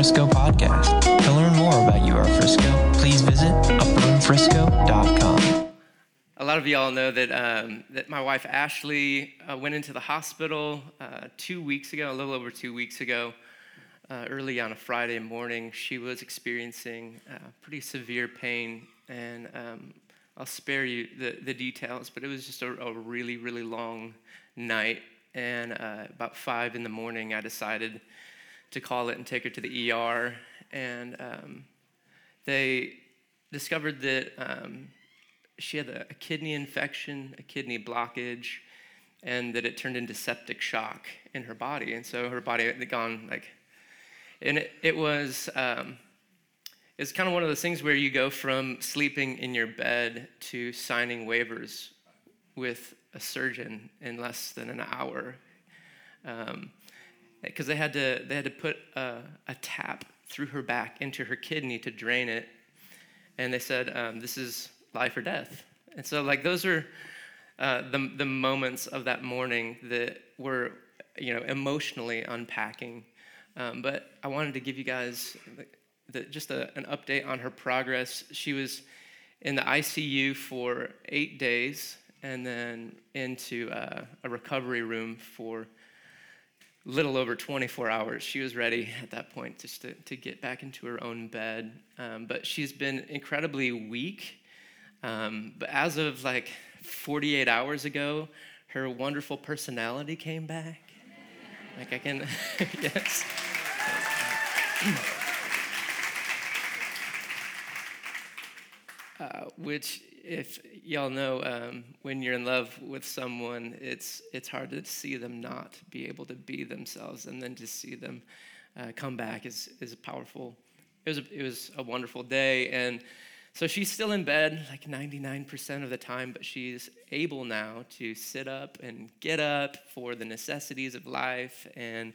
Frisco podcast. To learn more about UR Frisco, please visit upperroomfrisco.com. A lot of y'all know that, um, that my wife Ashley uh, went into the hospital uh, two weeks ago, a little over two weeks ago. Uh, early on a Friday morning, she was experiencing uh, pretty severe pain, and um, I'll spare you the, the details, but it was just a, a really, really long night. And uh, about five in the morning, I decided to call it and take her to the ER. And um, they discovered that um, she had a, a kidney infection, a kidney blockage, and that it turned into septic shock in her body. And so her body had gone like, and it, it was, um, it's kind of one of those things where you go from sleeping in your bed to signing waivers with a surgeon in less than an hour. Because they had to, they had to put a, a, tap through her back into her kidney to drain it. And they said, um, this is life or death. And so, like, those are uh, the, the moments of that morning that were, you know, emotionally unpacking. Um, but I wanted to give you guys the, the, just a, an update on her progress. She was in the ICU for eight days and then into uh, a recovery room for little over 24 hours. She was ready at that point just to, to get back into her own bed. Um, but she's been incredibly weak um, but as of like 48 hours ago, her wonderful personality came back. Like I can, yes. Uh, which, if y'all know, um, when you're in love with someone, it's it's hard to see them not be able to be themselves, and then to see them uh, come back is is powerful. It was a, it was a wonderful day, and so she's still in bed like 99% of the time, but she's able now to sit up and get up for the necessities of life. And,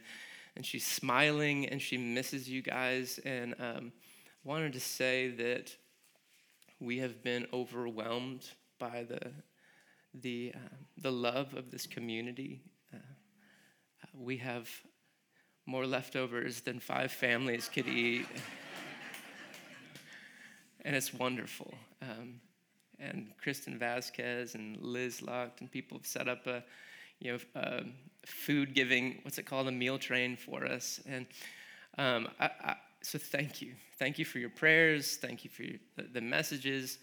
and she's smiling and she misses you guys. And um, wanted to say that we have been overwhelmed by the, the, uh, the love of this community. Uh, we have more leftovers than five families could eat and it's wonderful. Um, and Kristen Vasquez and Liz Lucht and people have set up a, you know, a food giving, what's it called, a meal train for us. And um, I, so thank you. Thank you for your prayers. Thank you for your, the, messages.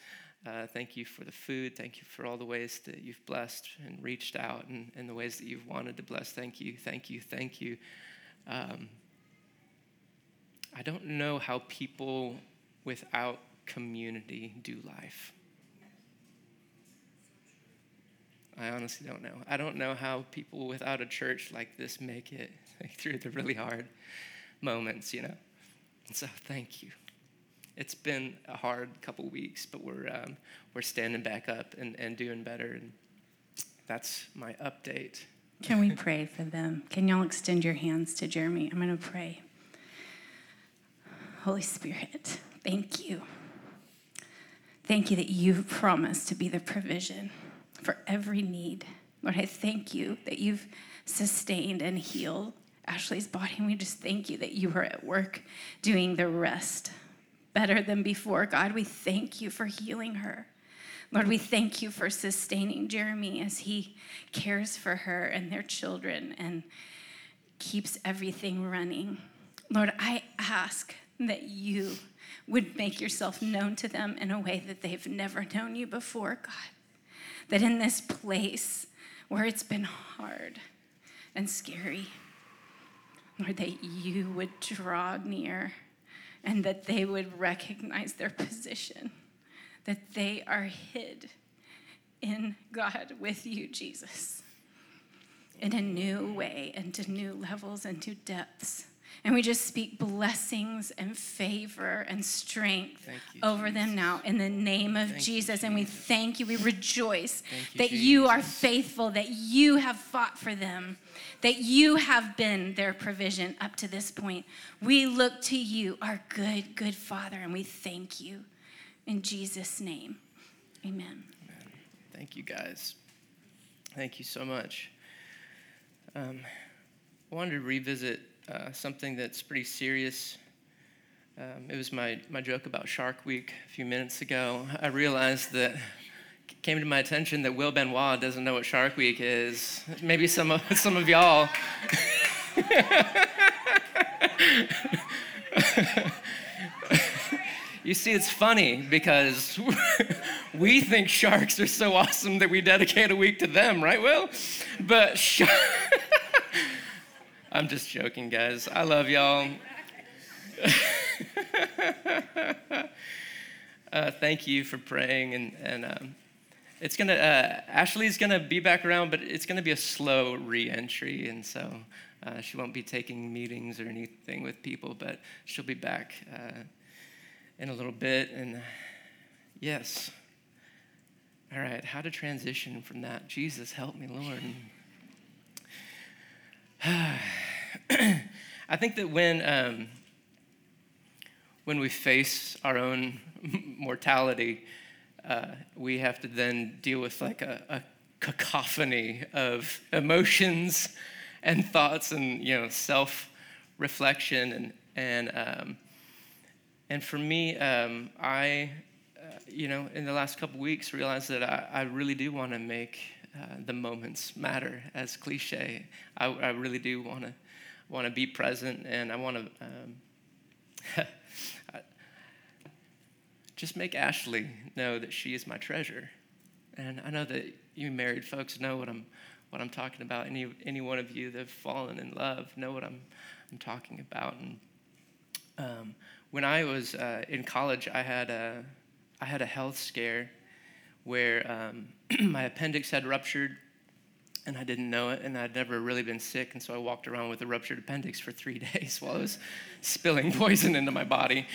Uh, thank you for the food. Thank you for all the ways that you've blessed and reached out and, and the ways that you've wanted to bless. Thank you, thank you, thank you. Um, I don't know how people without community do life? I honestly don't know. I don't know how people without a church like this make it through the really hard moments, you know. And so, thank you. It's been a hard couple weeks, but we're um, we're standing back up and, and doing better, and that's my update. Can we pray for them? Can y'all extend your hands to Jeremy? I'm going to pray. Holy Spirit, thank you. Thank you that you've promised to be the provision for every need. Lord, I thank you that you've sustained and healed Ashley's body. And we just thank you that you are at work doing the rest better than before. God, we thank you for healing her. Lord, we thank you for sustaining Jeremy as he cares for her and their children and keeps everything running. Lord, I ask that you would make yourself known to them in a way that they've never known you before, God. That in this place where it's been hard and scary, Lord, that you would draw near and that they would recognize their position, that they are hid in God with you, Jesus, in a new way, into new levels, into depths. And we just speak blessings and favor and strength you, over Jesus. them now in the name of Jesus. And we thank you. We rejoice you, that Jesus. you are faithful, that you have fought for them, that you have been their provision up to this point. We look to you, our good, good Father, and we thank you. In Jesus' name, amen. amen. Thank you, guys. Thank you so much. Um, I wanted to revisit uh, something that's pretty serious Um, it was my, my joke about Shark Week a few minutes ago. I realized that came to my attention that Will Benoit doesn't know what Shark Week is. Maybe some of, some of y'all. you see, it's funny because we think sharks are so awesome that we dedicate a week to them, right, Will? But sh- I'm just joking, guys. I love y'all. uh, thank you for praying and, and um, it's gonna uh, ashley's gonna be back around but it's gonna be a slow re-entry and so uh, she won't be taking meetings or anything with people but she'll be back uh, in a little bit and yes all right how to transition from that jesus help me lord i think that when um, when we face our own mortality uh, we have to then deal with like a, a cacophony of emotions and thoughts and you know self reflection and and um, and for me um, I uh, you know in the last couple weeks realized that I, I really do want to make uh, the moments matter as cliche I, I really do want to want to be present and I want to um, just make Ashley know that she is my treasure. And I know that you married folks know what I'm what I'm talking about. Any any one of you that have fallen in love know what I'm I'm talking about. And um, when I was uh, in college, I had a I had a health scare where um, my appendix had ruptured, and I didn't know it, and I'd never really been sick, and so I walked around with a ruptured appendix for three days while I was spilling poison into my body,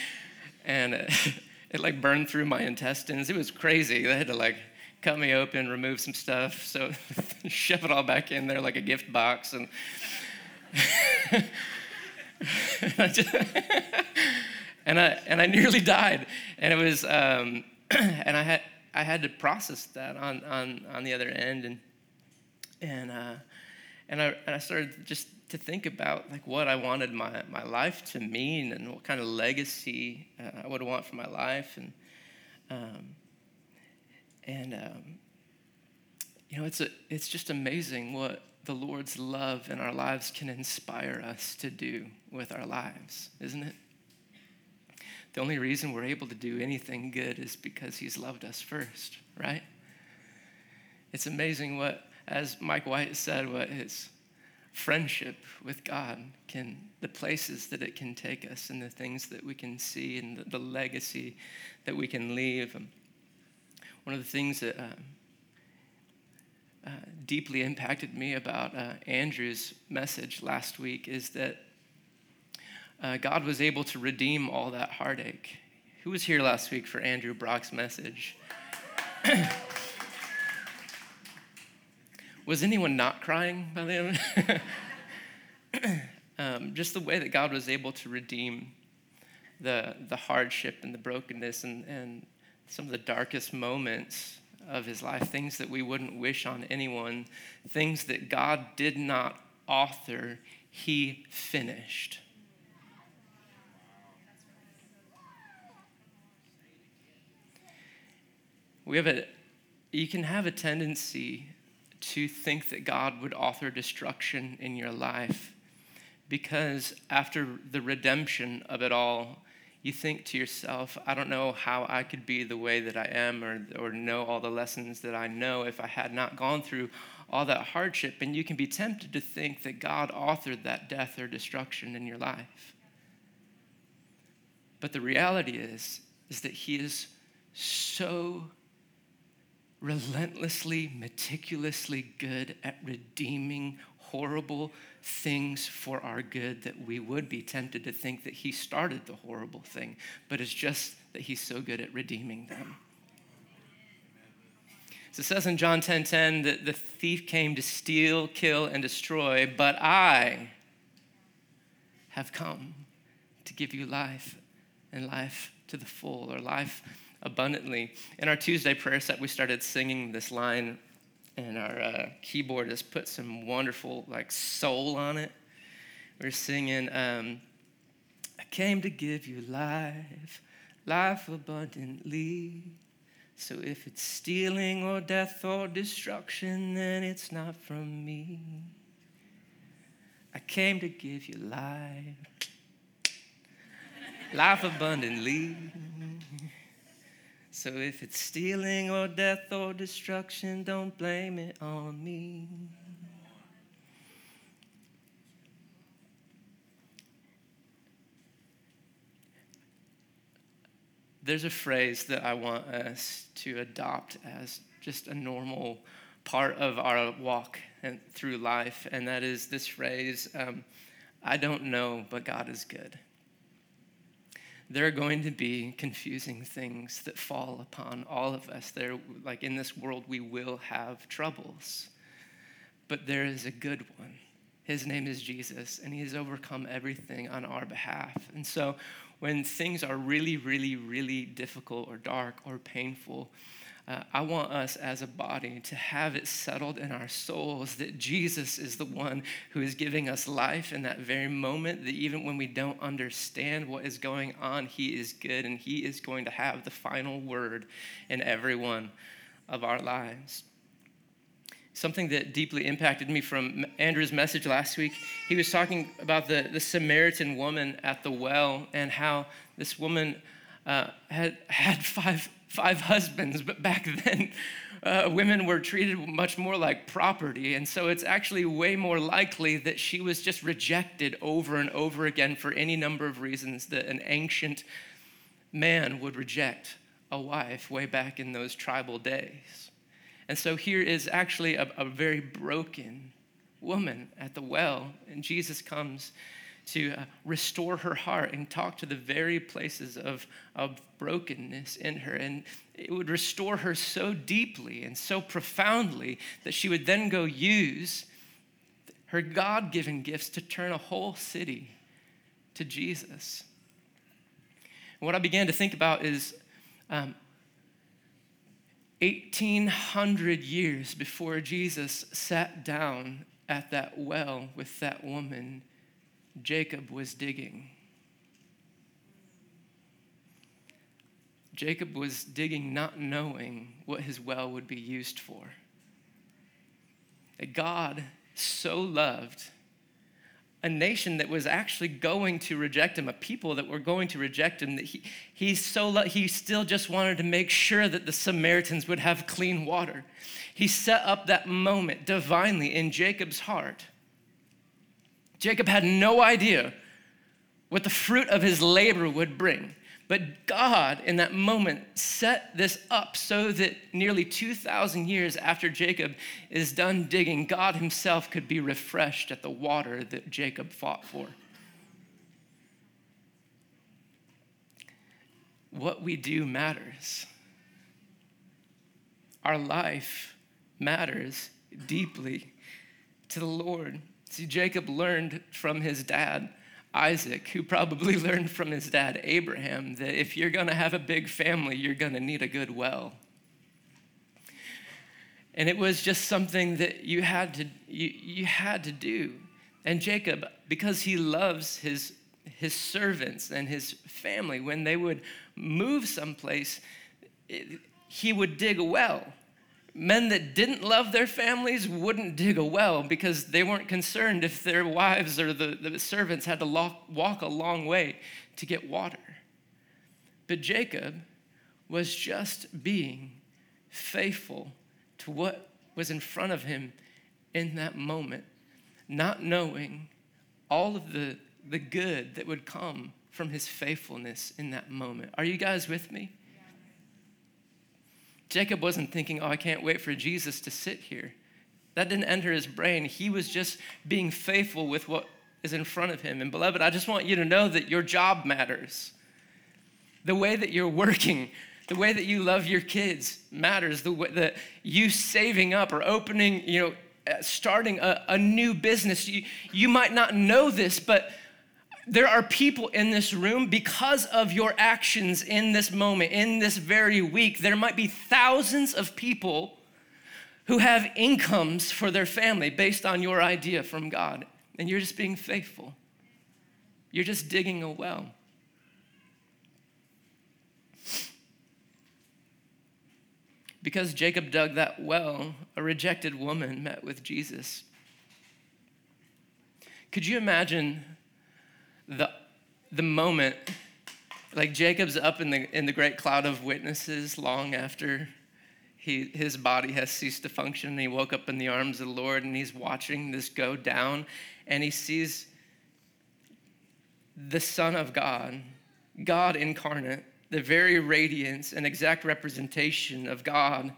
and. Uh, it like burned through my intestines. It was crazy. They had to like cut me open, remove some stuff, so shove it all back in there like a gift box, and and I and I nearly died. And it was um, and I had I had to process that on on on the other end, and and uh, and I and I started just to think about like what I wanted my, my life to mean and what kind of legacy uh, I would want for my life and um, and um, you know it's a, it's just amazing what the Lord's love in our lives can inspire us to do with our lives, isn't it? The only reason we're able to do anything good is because He's loved us first, right? It's amazing what, as Mike White said, what his friendship with God can, the places that it can take us and the things that we can see and the, the legacy that we can leave. Um, one of the things that uh, uh, deeply impacted me about uh, Andrew's message last week is that uh, God was able to redeem all that heartache. Who was here last week for Andrew Brock's message? Was anyone not crying by the end? um, just the way that God was able to redeem the, the hardship and the brokenness and, and some of the darkest moments of his life, things that we wouldn't wish on anyone, things that God did not author, he finished. We have a, you can have a tendency to think that God would author destruction in your life because after the redemption of it all, you think to yourself, I don't know how I could be the way that I am or, or know all the lessons that I know if I had not gone through all that hardship. And you can be tempted to think that God authored that death or destruction in your life. But the reality is, is that He is so relentlessly, meticulously good at redeeming horrible things for our good that we would be tempted to think that he started the horrible thing, but it's just that he's so good at redeeming them. So it says in John 10:10 10, 10, that the thief came to steal, kill, and destroy, but I have come to give you life and life to the full, or life abundantly. In our Tuesday prayer set, we started singing this line, and our uh, keyboard has put some wonderful like soul on it. We're singing, um, I came to give you life, life abundantly. So if it's stealing or death or destruction, then it's not from me. I came to give you life, life abundantly. So if it's stealing or death or destruction, don't blame it on me. There's a phrase that I want us to adopt as just a normal part of our walk and through life, and that is this phrase um, I don't know, but God is good. There are going to be confusing things that fall upon all of us. There, like in this world, we will have troubles, but there is a good one. His name is Jesus, and he has overcome everything on our behalf. And so when things are really, really, really difficult or dark or painful, uh, I want us as a body to have it settled in our souls that Jesus is the one who is giving us life in that very moment, that even when we don't understand what is going on, He is good and He is going to have the final word in every one of our lives something that deeply impacted me from Andrew's message last week. He was talking about the, the Samaritan woman at the well and how this woman uh, had had five, five husbands, but back then, uh, women were treated much more like property. And so it's actually way more likely that she was just rejected over and over again for any number of reasons that an ancient man would reject a wife way back in those tribal days. And so here is actually a, a very broken woman at the well, and Jesus comes to uh, restore her heart and talk to the very places of, of brokenness in her. And it would restore her so deeply and so profoundly that she would then go use her God given gifts to turn a whole city to Jesus. And what I began to think about is um, 1800 years before Jesus sat down at that well with that woman, Jacob was digging. Jacob was digging not knowing what his well would be used for. That God so loved a nation that was actually going to reject him, a people that were going to reject him. That he, he, so he still just wanted to make sure that the Samaritans would have clean water. He set up that moment divinely in Jacob's heart. Jacob had no idea what the fruit of his labor would bring. But God, in that moment, set this up so that nearly 2,000 years after Jacob is done digging, God himself could be refreshed at the water that Jacob fought for. What we do matters. Our life matters deeply to the Lord. See, Jacob learned from his dad Isaac, who probably learned from his dad Abraham that if you're going to have a big family, you're going to need a good well. And it was just something that you had to you, you had to do. And Jacob, because he loves his his servants and his family, when they would move someplace, it, he would dig a well men that didn't love their families wouldn't dig a well because they weren't concerned if their wives or the, the servants had to walk, a long way to get water. But Jacob was just being faithful to what was in front of him in that moment, not knowing all of the, the good that would come from his faithfulness in that moment. Are you guys with me? Jacob wasn't thinking, oh, I can't wait for Jesus to sit here. That didn't enter his brain. He was just being faithful with what is in front of him. And beloved, I just want you to know that your job matters. The way that you're working, the way that you love your kids matters. The way that you saving up or opening, you know, starting a, a new business. You, you might not know this, but there are people in this room because of your actions in this moment, in this very week. There might be thousands of people who have incomes for their family based on your idea from God, and you're just being faithful. You're just digging a well. Because Jacob dug that well, a rejected woman met with Jesus. Could you imagine the, the moment, like Jacob's up in the, in the great cloud of witnesses long after he, his body has ceased to function, and he woke up in the arms of the Lord, and he's watching this go down, and he sees the Son of God, God incarnate, the very radiance and exact representation of God,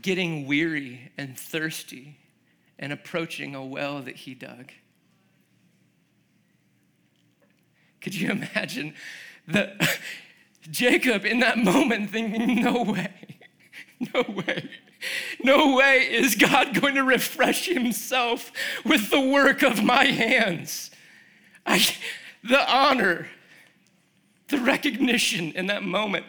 getting weary and thirsty and approaching a well that he dug. Could you imagine the Jacob in that moment thinking, no way, no way. No way is God going to refresh himself with the work of my hands. I, the honor, the recognition in that moment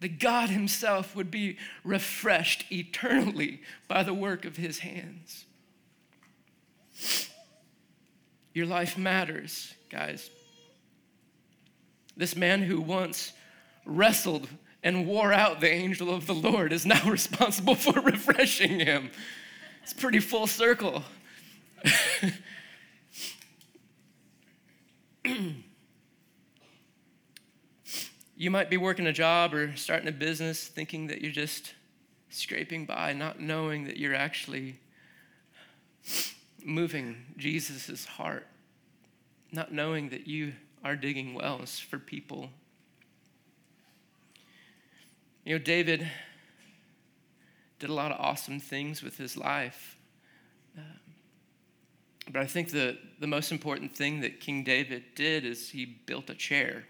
that God Himself would be refreshed eternally by the work of His hands. Your life matters, guys. This man who once wrestled and wore out the angel of the Lord is now responsible for refreshing him. It's pretty full circle. you might be working a job or starting a business thinking that you're just scraping by, not knowing that you're actually moving Jesus' heart, not knowing that you are digging wells for people. You know, David did a lot of awesome things with his life. Uh, but I think the, the most important thing that King David did is he built a chair.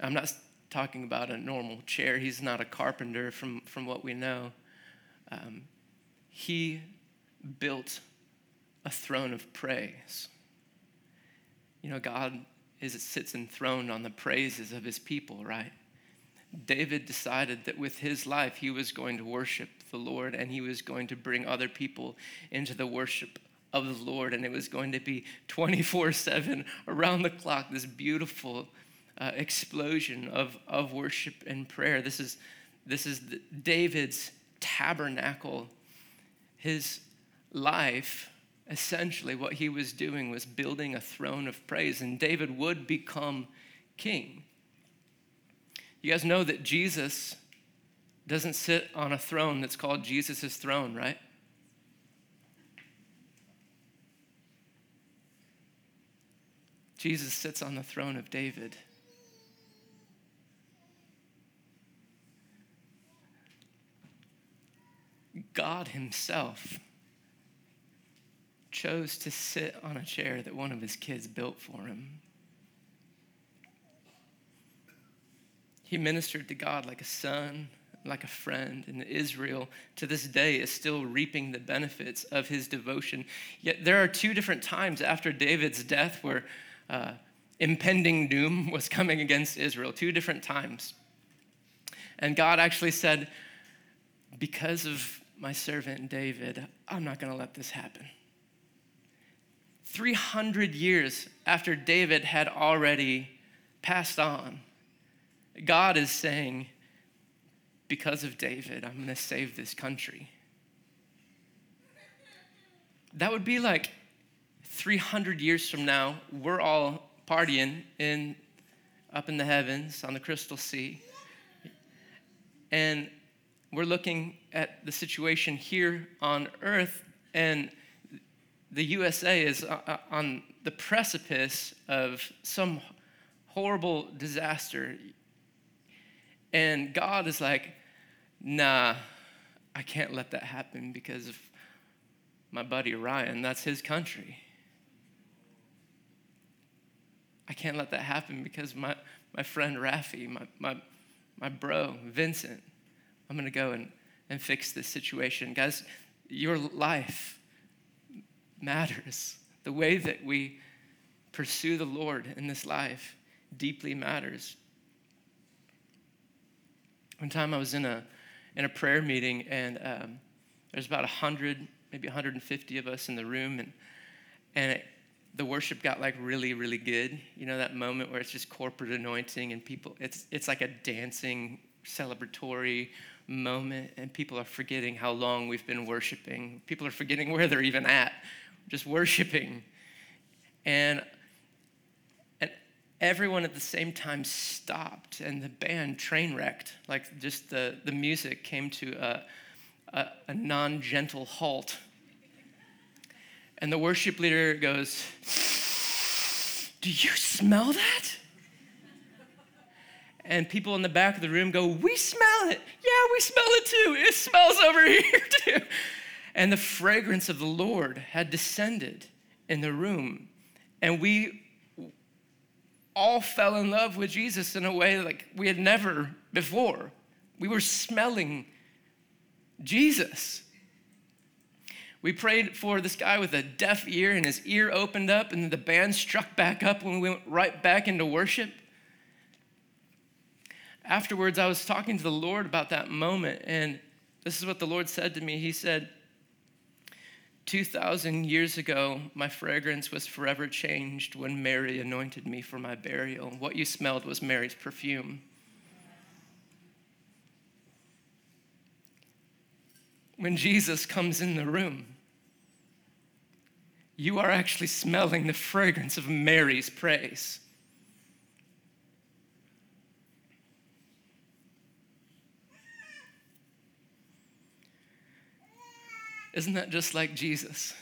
I'm not talking about a normal chair. He's not a carpenter from, from what we know. Um, he built a throne of praise. You know, God is sits enthroned on the praises of his people, right? David decided that with his life, he was going to worship the Lord and he was going to bring other people into the worship of the Lord. And it was going to be 24 7 around the clock, this beautiful uh, explosion of, of worship and prayer. This is, this is the, David's tabernacle. His life, essentially, what he was doing was building a throne of praise, and David would become king. You guys know that Jesus doesn't sit on a throne that's called Jesus' throne, right? Jesus sits on the throne of David. God Himself chose to sit on a chair that one of His kids built for Him. He ministered to God like a son, like a friend, and Israel to this day is still reaping the benefits of his devotion. Yet there are two different times after David's death where uh, impending doom was coming against Israel, two different times. And God actually said, Because of my servant David, I'm not going to let this happen. 300 years after David had already passed on, God is saying, because of David, I'm going to save this country. That would be like 300 years from now, we're all partying in up in the heavens on the crystal sea. And we're looking at the situation here on earth, and the USA is uh, uh, on the precipice of some horrible disaster. And God is like, nah, I can't let that happen because of my buddy Ryan. That's his country. I can't let that happen because my, my friend Rafi, my, my, my bro, Vincent, I'm going to go and, and fix this situation. Guys, your life matters. The way that we pursue the Lord in this life deeply matters. One time I was in a, in a prayer meeting, and um, there's about 100 maybe 150 of us in the room, and and it, the worship got like really, really good. You know that moment where it's just corporate anointing and people. It's it's like a dancing, celebratory moment, and people are forgetting how long we've been worshiping. People are forgetting where they're even at, just worshiping, and and everyone at the same time stopped, and the band train wrecked. Like just the the music came to a a, a non gentle halt and the worship leader goes, Do you smell that? And people in the back of the room go, We smell it. Yeah, we smell it too. It smells over here too. And the fragrance of the Lord had descended in the room. And we all fell in love with Jesus in a way like we had never before. We were smelling Jesus. We prayed for this guy with a deaf ear, and his ear opened up, and the band struck back up when we went right back into worship. Afterwards, I was talking to the Lord about that moment, and this is what the Lord said to me. He said, 2,000 years ago, my fragrance was forever changed when Mary anointed me for my burial. What you smelled was Mary's perfume. When Jesus comes in the room, you are actually smelling the fragrance of Mary's praise. Isn't that just like Jesus?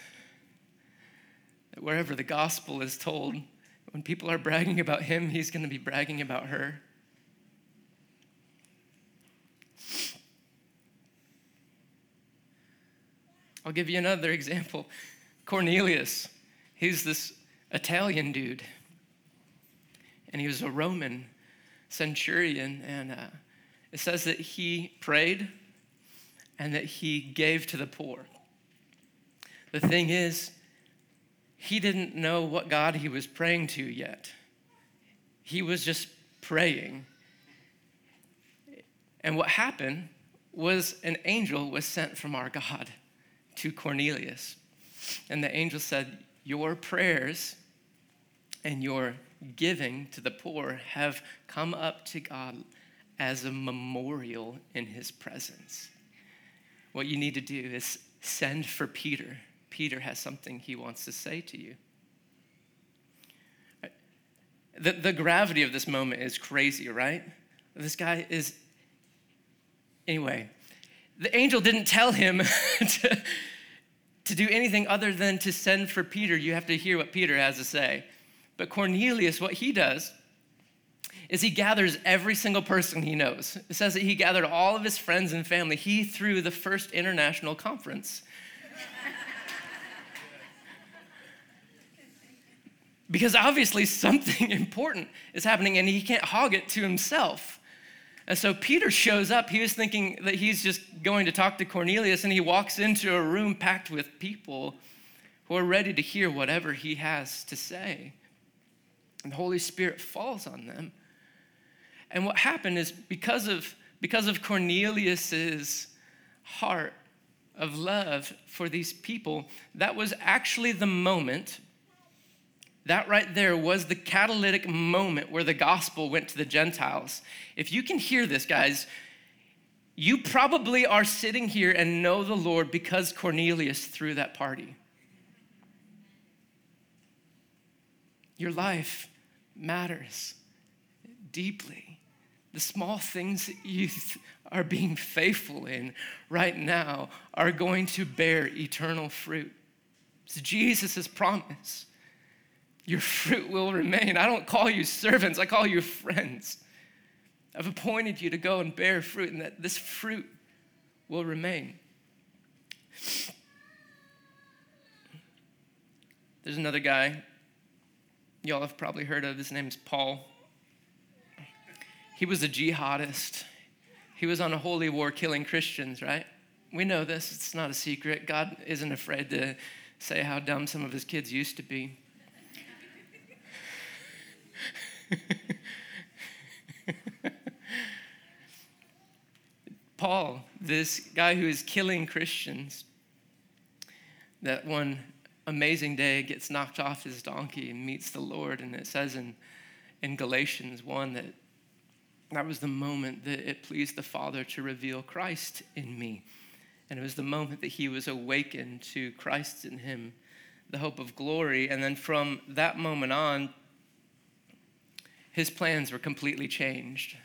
That wherever the gospel is told, when people are bragging about him, he's going to be bragging about her. I'll give you another example. Cornelius, he's this Italian dude, and he was a Roman centurion, and uh, it says that he prayed and that he gave to the poor. The thing is, he didn't know what God he was praying to yet. He was just praying. And what happened was an angel was sent from our God to Cornelius. And the angel said, Your prayers and your giving to the poor have come up to God as a memorial in his presence. What you need to do is send for Peter. Peter has something he wants to say to you. The, the gravity of this moment is crazy, right? This guy is. Anyway, the angel didn't tell him to, to do anything other than to send for Peter, you have to hear what Peter has to say. But Cornelius, what he does is he gathers every single person he knows. It says that he gathered all of his friends and family. He threw the first international conference. Because obviously something important is happening and he can't hog it to himself. And so Peter shows up. He was thinking that he's just going to talk to Cornelius, and he walks into a room packed with people who are ready to hear whatever he has to say. And the Holy Spirit falls on them. And what happened is because of, because of Cornelius's heart of love for these people, that was actually the moment that right there was the catalytic moment where the gospel went to the Gentiles. If you can hear this, guys, you probably are sitting here and know the Lord because Cornelius threw that party. Your life matters deeply. The small things that you are being faithful in right now are going to bear eternal fruit. It's Jesus' promise your fruit will remain. I don't call you servants, I call you friends. I've appointed you to go and bear fruit, and that this fruit will remain. There's another guy y'all have probably heard of. His name's Paul. He was a jihadist. He was on a holy war killing Christians, right? We know this, it's not a secret. God isn't afraid to say how dumb some of his kids used to be. Paul, this guy who is killing Christians, that one amazing day gets knocked off his donkey and meets the Lord. And it says in, in Galatians 1 that that was the moment that it pleased the Father to reveal Christ in me. And it was the moment that he was awakened to Christ in him, the hope of glory. And then from that moment on, his plans were completely changed.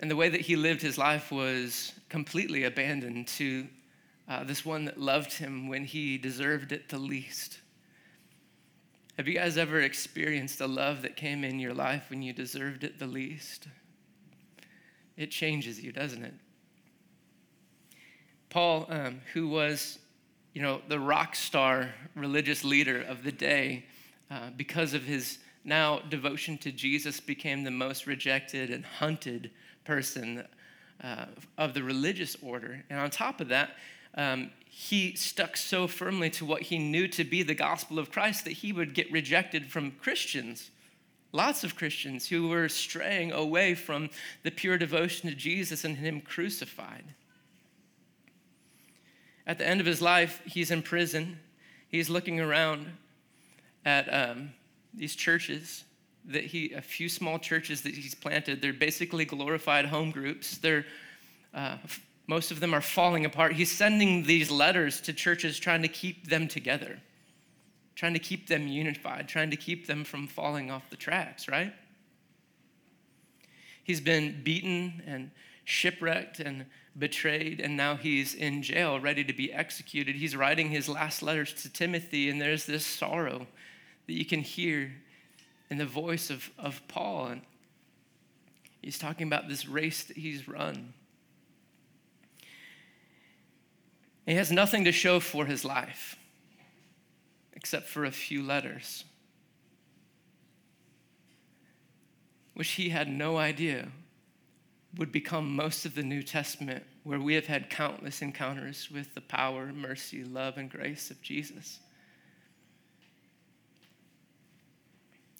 And the way that he lived his life was completely abandoned to uh, this one that loved him when he deserved it the least. Have you guys ever experienced a love that came in your life when you deserved it the least? It changes you, doesn't it? Paul, um, who was, you know, the rock star religious leader of the day, uh, because of his now devotion to Jesus, became the most rejected and hunted person uh, of the religious order. And on top of that, um, he stuck so firmly to what he knew to be the gospel of Christ that he would get rejected from Christians. Lots of Christians who were straying away from the pure devotion to Jesus and Him crucified. At the end of his life, he's in prison. He's looking around at um, these churches that he, a few small churches that he's planted. They're basically glorified home groups. They're uh, most of them are falling apart. He's sending these letters to churches trying to keep them together, trying to keep them unified, trying to keep them from falling off the tracks, right? He's been beaten and shipwrecked and betrayed, and now he's in jail, ready to be executed. He's writing his last letters to Timothy, and there's this sorrow that you can hear in the voice of, of Paul. And he's talking about this race that he's run. He has nothing to show for his life except for a few letters, which he had no idea would become most of the New Testament, where we have had countless encounters with the power, mercy, love, and grace of Jesus.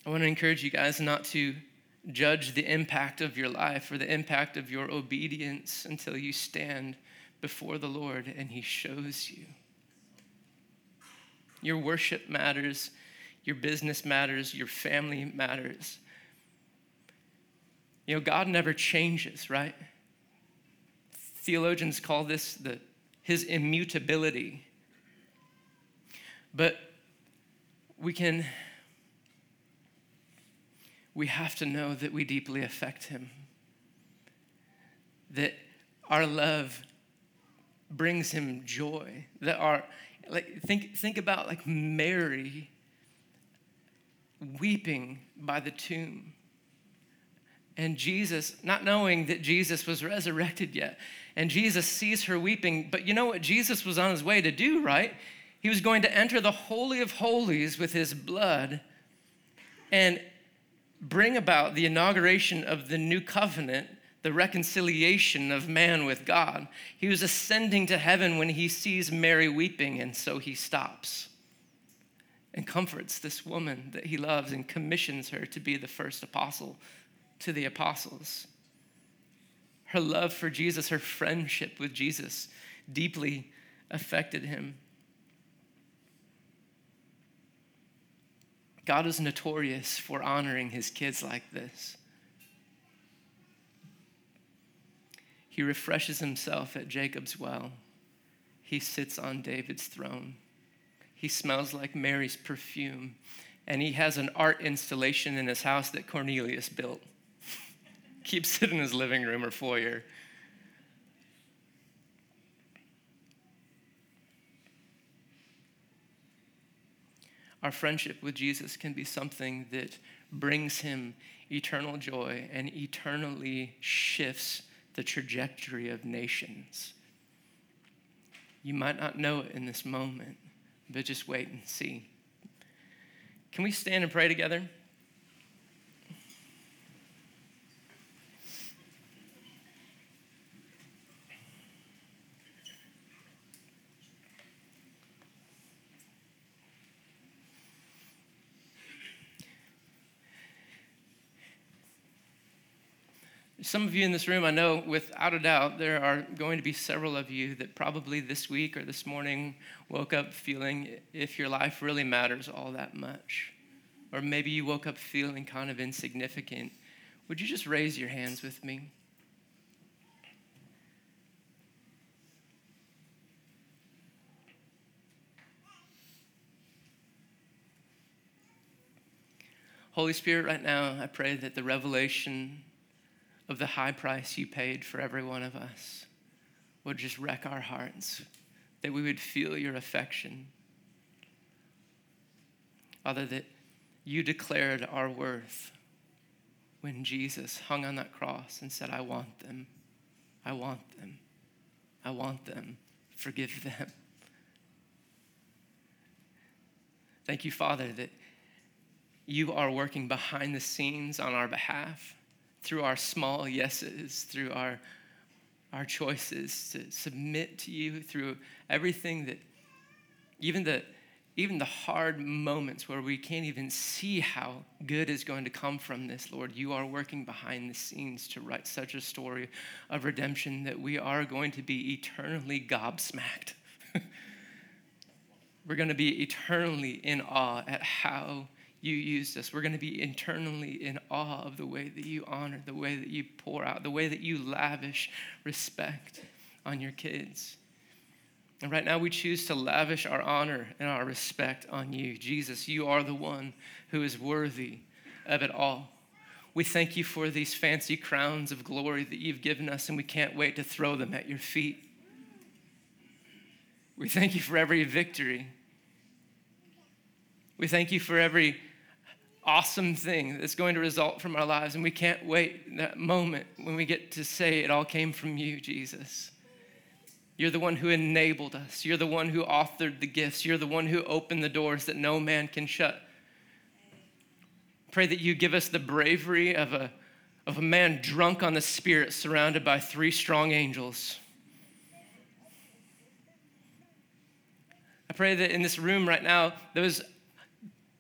I want to encourage you guys not to judge the impact of your life or the impact of your obedience until you stand before the Lord and He shows you. Your worship matters, your business matters, your family matters. You know, God never changes, right? Theologians call this the, his immutability. But we can, we have to know that we deeply affect him. That our love brings him joy. That our like think think about like Mary weeping by the tomb. And Jesus, not knowing that Jesus was resurrected yet, and Jesus sees her weeping, but you know what Jesus was on his way to do, right? He was going to enter the Holy of Holies with his blood and bring about the inauguration of the new covenant the reconciliation of man with God. He was ascending to heaven when he sees Mary weeping, and so he stops and comforts this woman that he loves and commissions her to be the first apostle to the apostles. Her love for Jesus, her friendship with Jesus deeply affected him. God is notorious for honoring his kids like this. He refreshes himself at Jacob's well. He sits on David's throne. He smells like Mary's perfume. And he has an art installation in his house that Cornelius built. Keeps it in his living room or foyer. Our friendship with Jesus can be something that brings him eternal joy and eternally shifts the trajectory of nations. You might not know it in this moment, but just wait and see. Can we stand and pray together? Some of you in this room, I know without a doubt, there are going to be several of you that probably this week or this morning woke up feeling if your life really matters all that much. Or maybe you woke up feeling kind of insignificant. Would you just raise your hands with me? Holy Spirit, right now, I pray that the revelation of the high price you paid for every one of us would just wreck our hearts, that we would feel your affection. Father, that you declared our worth when Jesus hung on that cross and said, I want them, I want them, I want them, forgive them. Thank you, Father, that you are working behind the scenes on our behalf through our small yeses, through our, our choices to submit to you, through everything that, even the, even the hard moments where we can't even see how good is going to come from this, Lord, you are working behind the scenes to write such a story of redemption that we are going to be eternally gobsmacked. We're going to be eternally in awe at how you used us. We're going to be internally in awe of the way that you honor, the way that you pour out, the way that you lavish respect on your kids. And right now, we choose to lavish our honor and our respect on you. Jesus, you are the one who is worthy of it all. We thank you for these fancy crowns of glory that you've given us, and we can't wait to throw them at your feet. We thank you for every victory. We thank you for every awesome thing that's going to result from our lives. And we can't wait that moment when we get to say it all came from you, Jesus. You're the one who enabled us. You're the one who authored the gifts. You're the one who opened the doors that no man can shut. Pray that you give us the bravery of a, of a man drunk on the Spirit, surrounded by three strong angels. I pray that in this room right now, those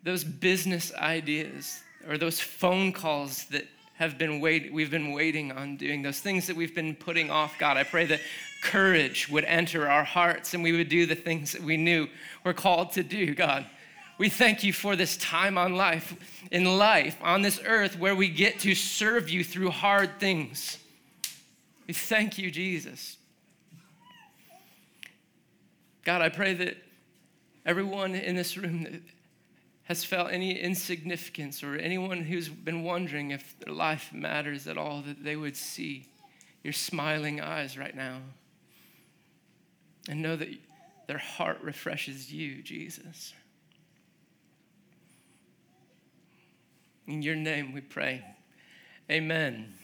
those business ideas or those phone calls that have been wait, we've been waiting on doing, those things that we've been putting off, God, I pray that courage would enter our hearts and we would do the things that we knew we're called to do, God. We thank you for this time on life, in life, on this earth, where we get to serve you through hard things. We thank you, Jesus. God, I pray that everyone in this room has felt any insignificance or anyone who's been wondering if their life matters at all, that they would see your smiling eyes right now and know that their heart refreshes you, Jesus. In your name we pray. Amen.